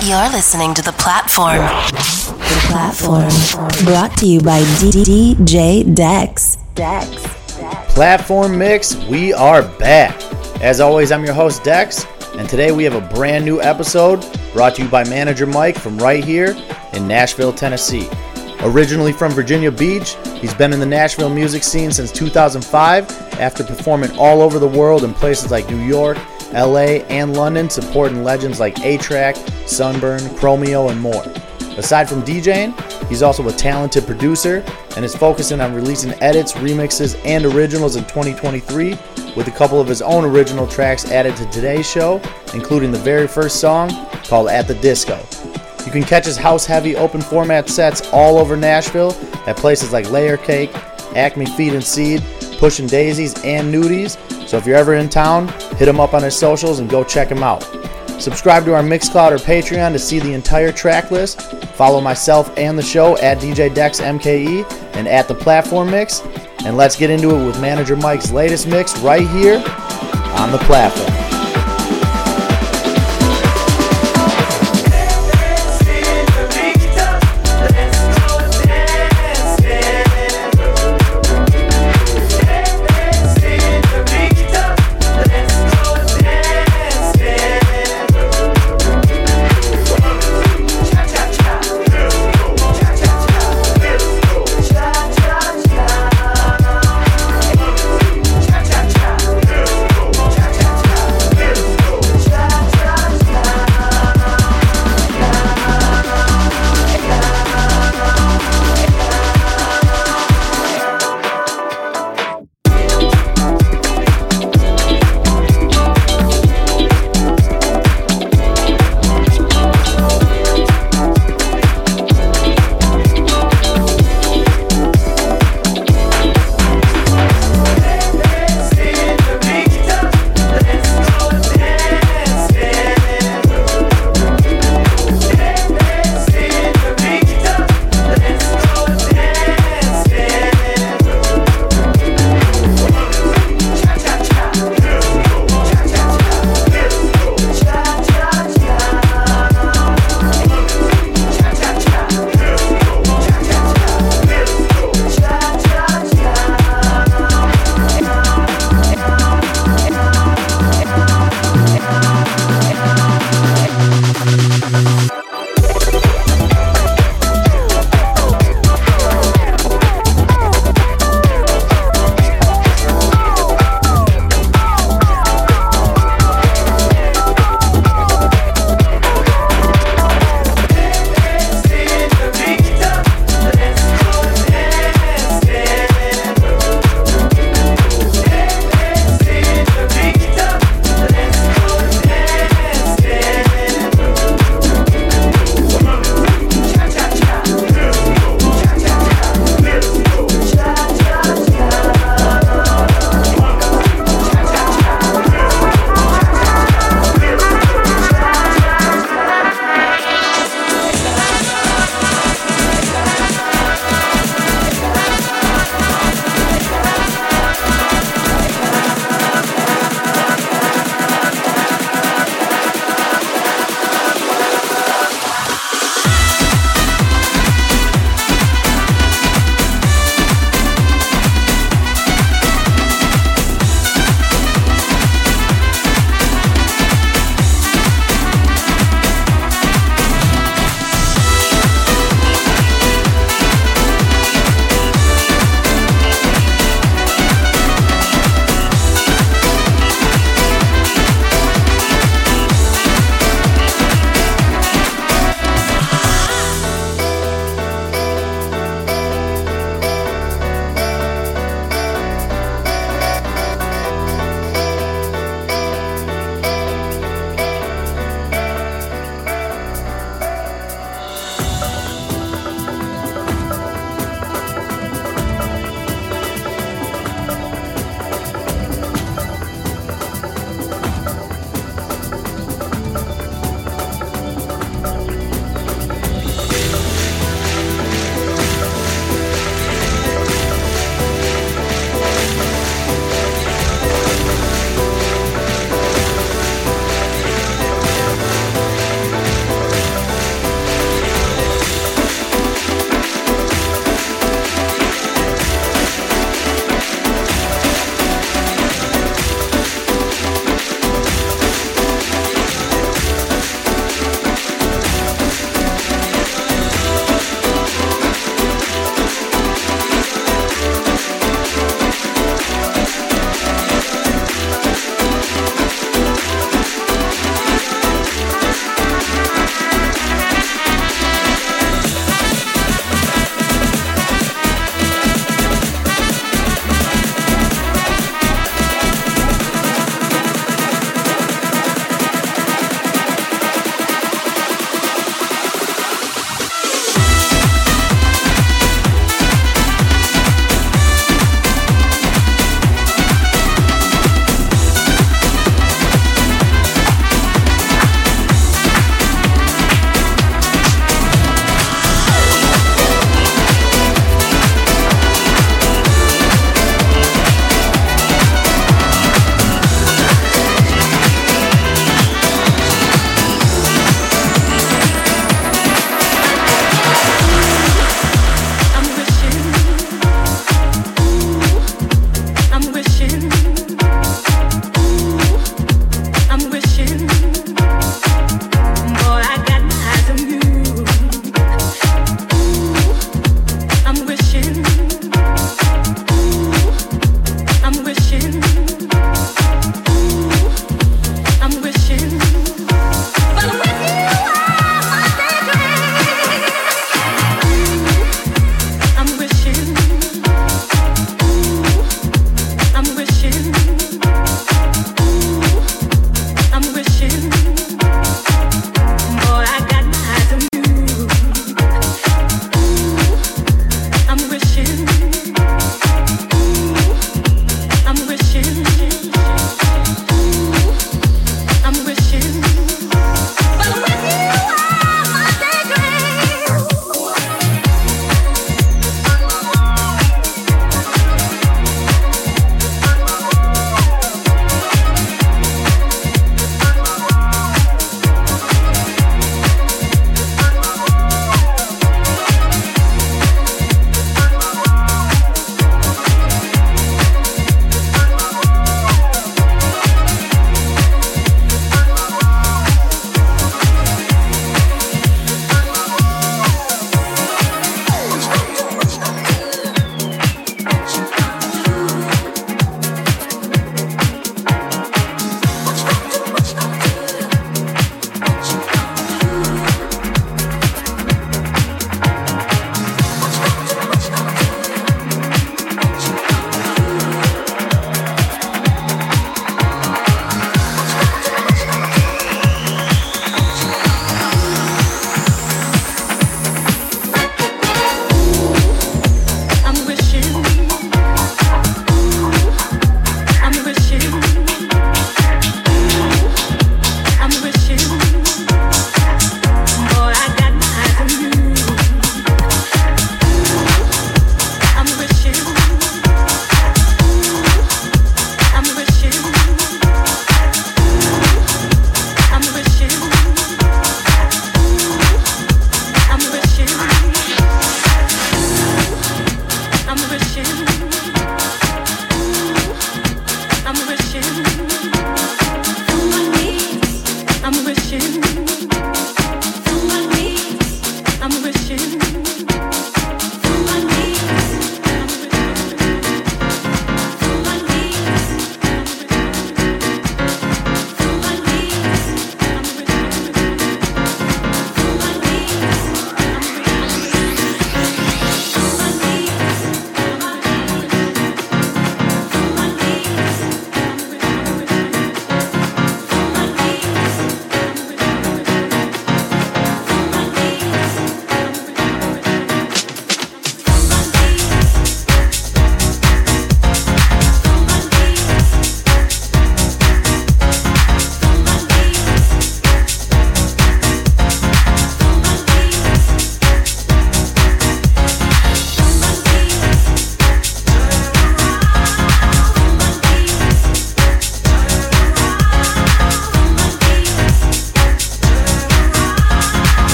You're listening to The Platform. The Platform. Brought to you by DJ Dex. Dex. Platform Mix, we are back. As always, I'm your host, Dex, and today we have a brand new episode brought to you by Manager Mike from right here in Nashville, Tennessee. Originally from Virginia Beach, he's been in the Nashville music scene since 2005 after performing all over the world in places like New York, LA, and London, supporting legends like A-Trak, Sunburn, Chromeo, and more. Aside from DJing, he's also a talented producer and is focusing on releasing edits, remixes, and originals in 2023 with a couple of his own original tracks added to today's show, including the very first song called At the Disco. You can catch his house heavy open format sets all over Nashville at places like Layer Cake, Acme Feed and Seed, Pushing Daisies, and Nudies. So if you're ever in town, hit him up on his socials and go check him out. Subscribe to our Mixcloud or Patreon to see the entire track list. Follow myself and the show at DJ Dex MKE and at the Platform Mix. And let's get into it with Manager Mike's latest mix right here on the platform.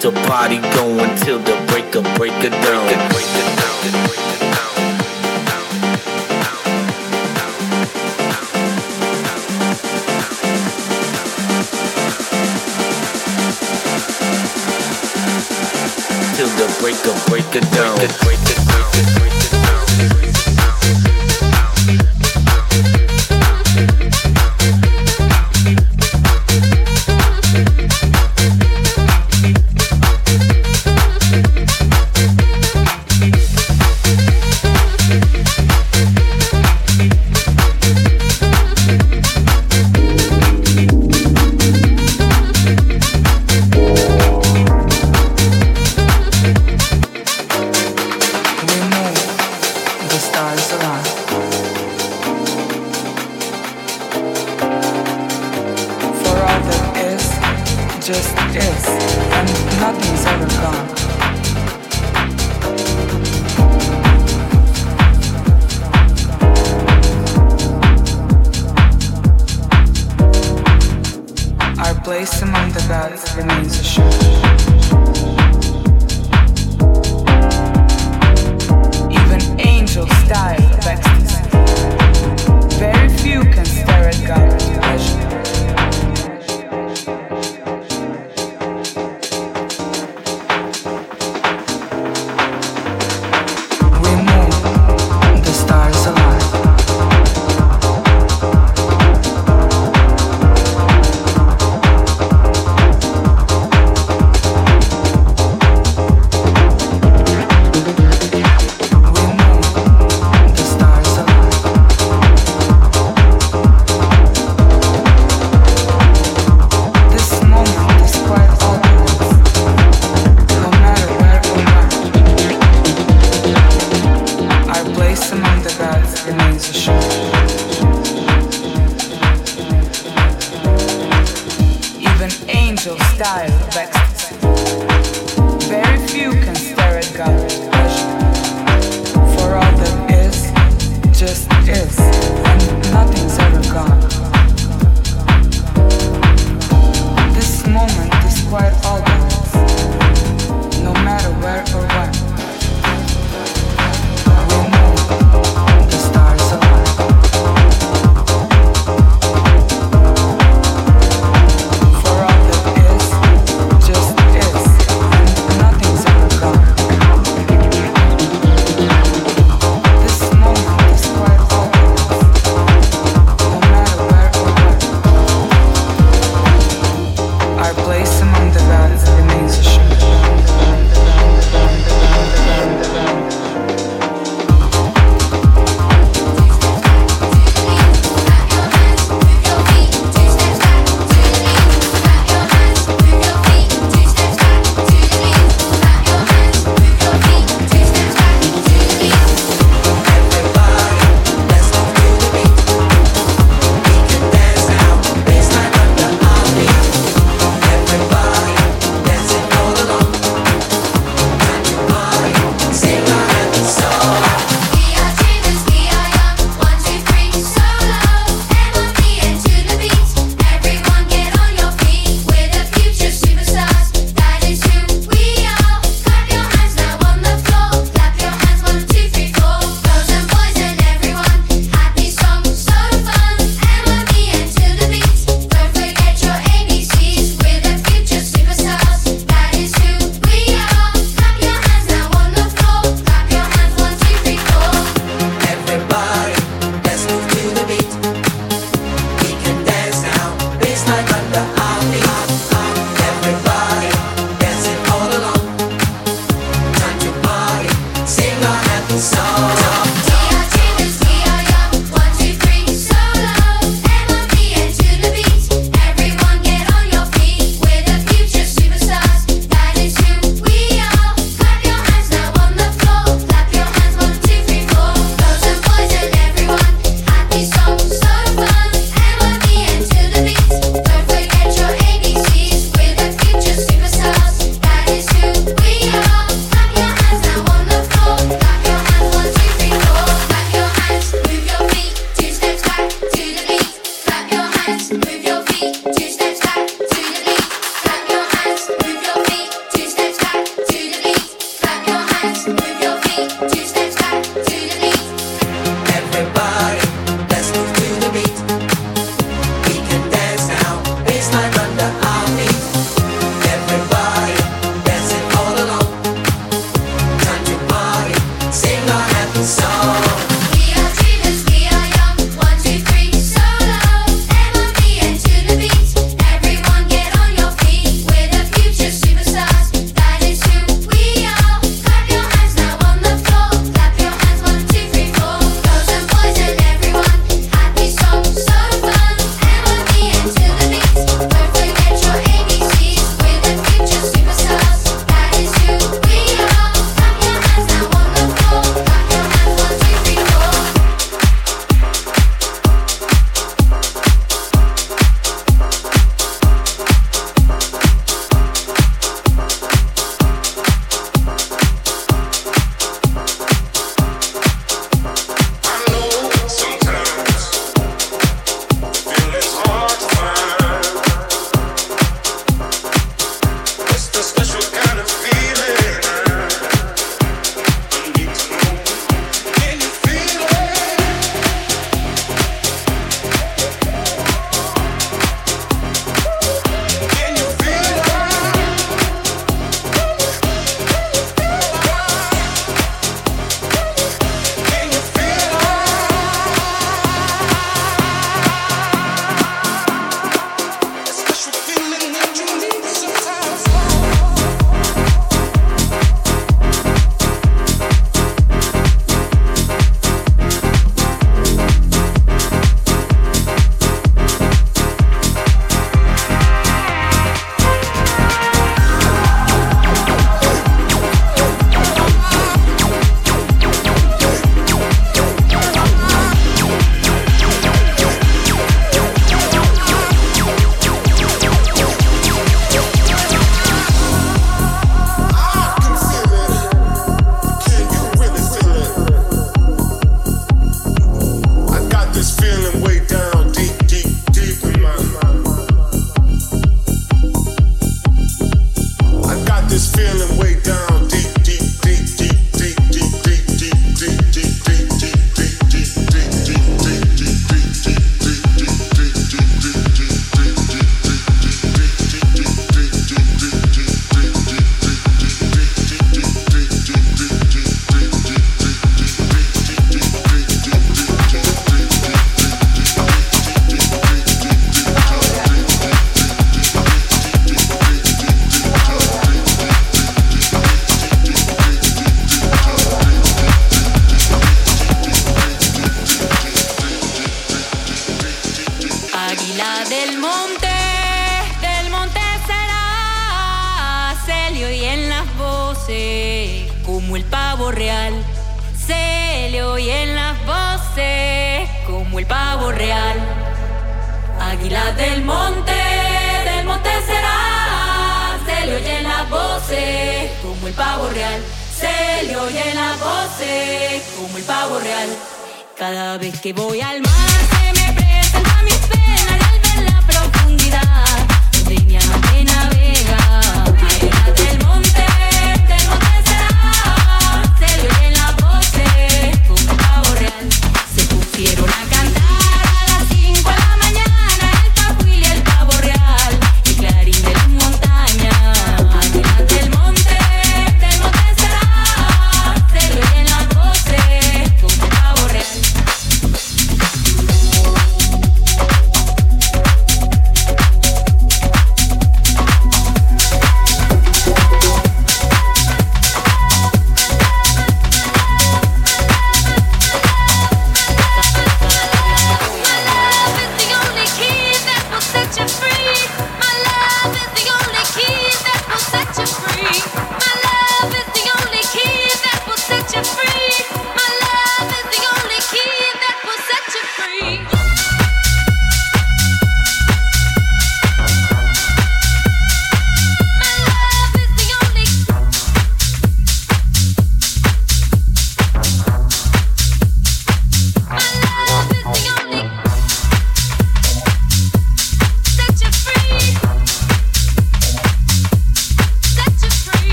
the party going till the break of break of dawn. Till the break of break of dawn. Break of, break of, break it. break.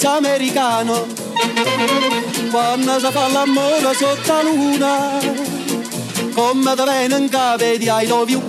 pizza americano quando si fa l'amore sotto la luna come te vengono in cave di I love you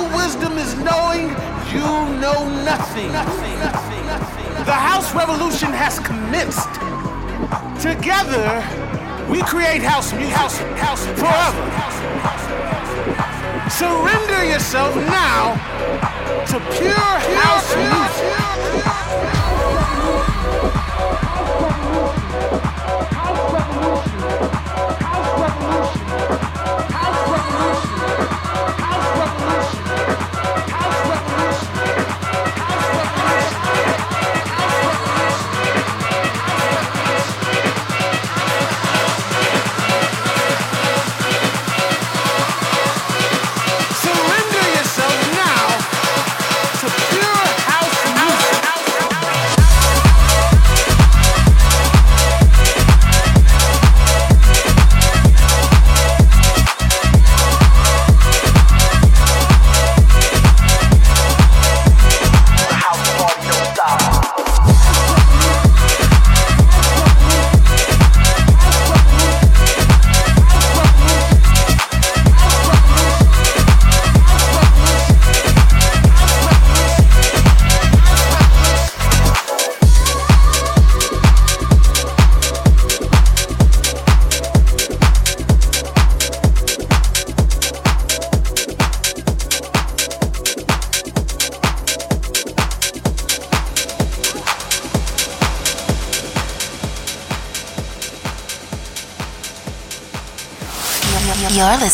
true wisdom is knowing you know nothing. The house revolution has commenced. Together, we create house music. House, house forever. Surrender yourself now to pure house music.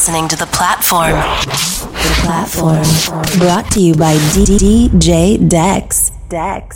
Listening to The Platform. The platform brought to you by DJ Dex. Dex. Dex.